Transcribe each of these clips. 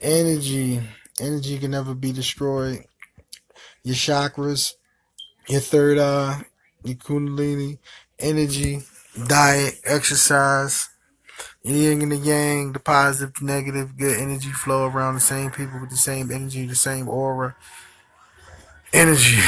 Energy. Energy can never be destroyed. Your chakras, your third eye, your kundalini, energy, diet, exercise, yin and the yang, the positive, negative, good energy flow around the same people with the same energy, the same aura. Energy.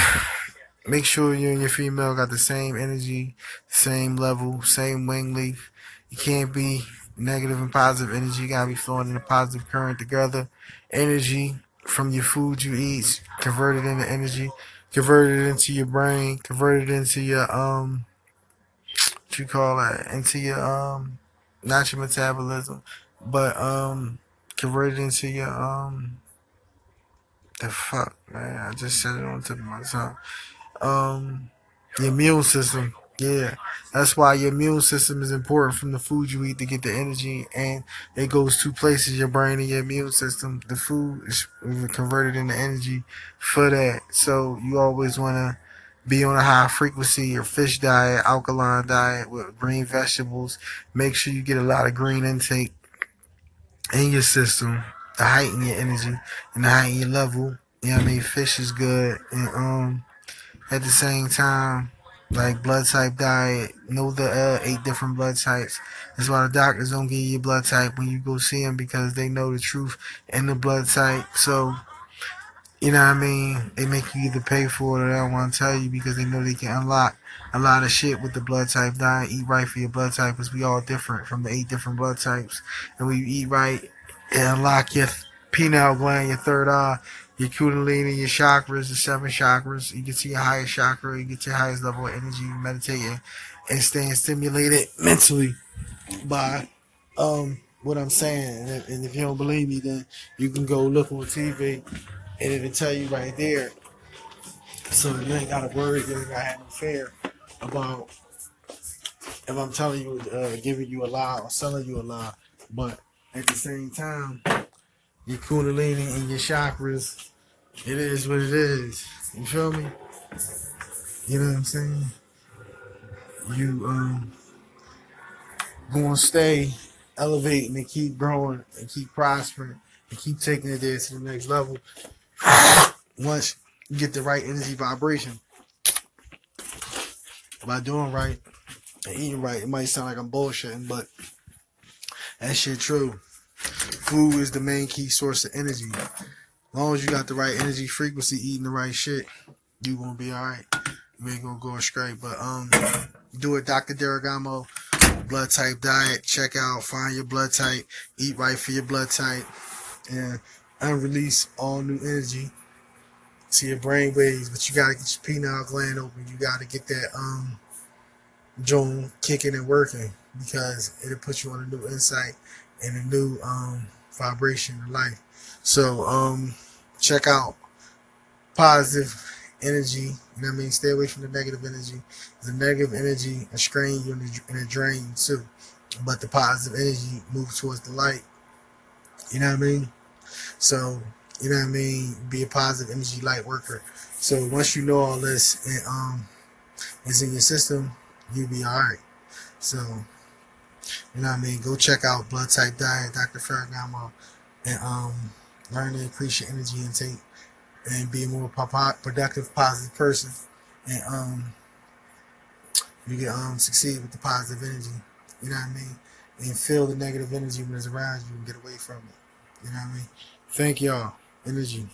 Make sure you and your female got the same energy, same level, same wing leaf. You can't be negative and positive energy. Gotta be flowing in a positive current together. Energy from your food you eat, convert it into energy, convert it into your brain, convert it into your um what you call that, into your um not your metabolism, but um convert it into your um the fuck man. I just said it on tip of my tongue um your immune system. Yeah, that's why your immune system is important from the food you eat to get the energy, and it goes two places: your brain and your immune system. The food is converted into energy for that, so you always want to be on a high frequency. Your fish diet, alkaline diet with green vegetables. Make sure you get a lot of green intake in your system to heighten your energy and to heighten your level. You know what I mean? Fish is good, and um at the same time, like blood type diet, know the uh, eight different blood types. That's why the doctors don't give you blood type when you go see them because they know the truth in the blood type. So, you know what I mean? They make you either pay for it or they don't want to tell you because they know they can unlock a lot of shit with the blood type diet. Eat right for your blood type because we all different from the eight different blood types. And when you eat right, it unlock your pineal gland, your third eye, your kundalini, your chakras, the seven chakras. You get to your highest chakra, you get to your highest level of energy, meditating and staying stimulated mentally by um what I'm saying. And, and if you don't believe me, then you can go look on TV and it'll tell you right there. So you ain't gotta worry, you ain't gotta have no fear about if I'm telling you, uh, giving you a lie or selling you a lie. But at the same time, your kundalini and your chakras, it is what it is. You feel me? You know what I'm saying? You um gonna stay elevating and keep growing and keep prospering and keep taking it there to the next level. Once you get the right energy vibration by doing right and eating right, it might sound like I'm bullshitting, but that shit true. Food is the main key source of energy. As long as you got the right energy frequency, eating the right shit, you gonna be alright. You ain't gonna go astray. But um, do it, Dr. Deragamo. Blood type diet. Check out, find your blood type, eat right for your blood type, and unrelease all new energy to your brain waves. But you gotta get your pineal gland open. You gotta get that um joint kicking and working because it'll put you on a new insight and a new um vibration of life. So um check out positive energy. You know what I mean? Stay away from the negative energy. The negative energy will strain you and it drain too. But the positive energy moves towards the light. You know what I mean? So, you know what I mean? Be a positive energy light worker. So once you know all this and um is in your system, you'll be alright. So, you know what I mean? Go check out Blood Type Diet, Dr. Ferragamo, and um learn to increase your energy intake and be a more productive, positive person. And um, you can um succeed with the positive energy. You know what I mean? And feel the negative energy when it's around you and get away from it. You know what I mean? Thank y'all. Energy.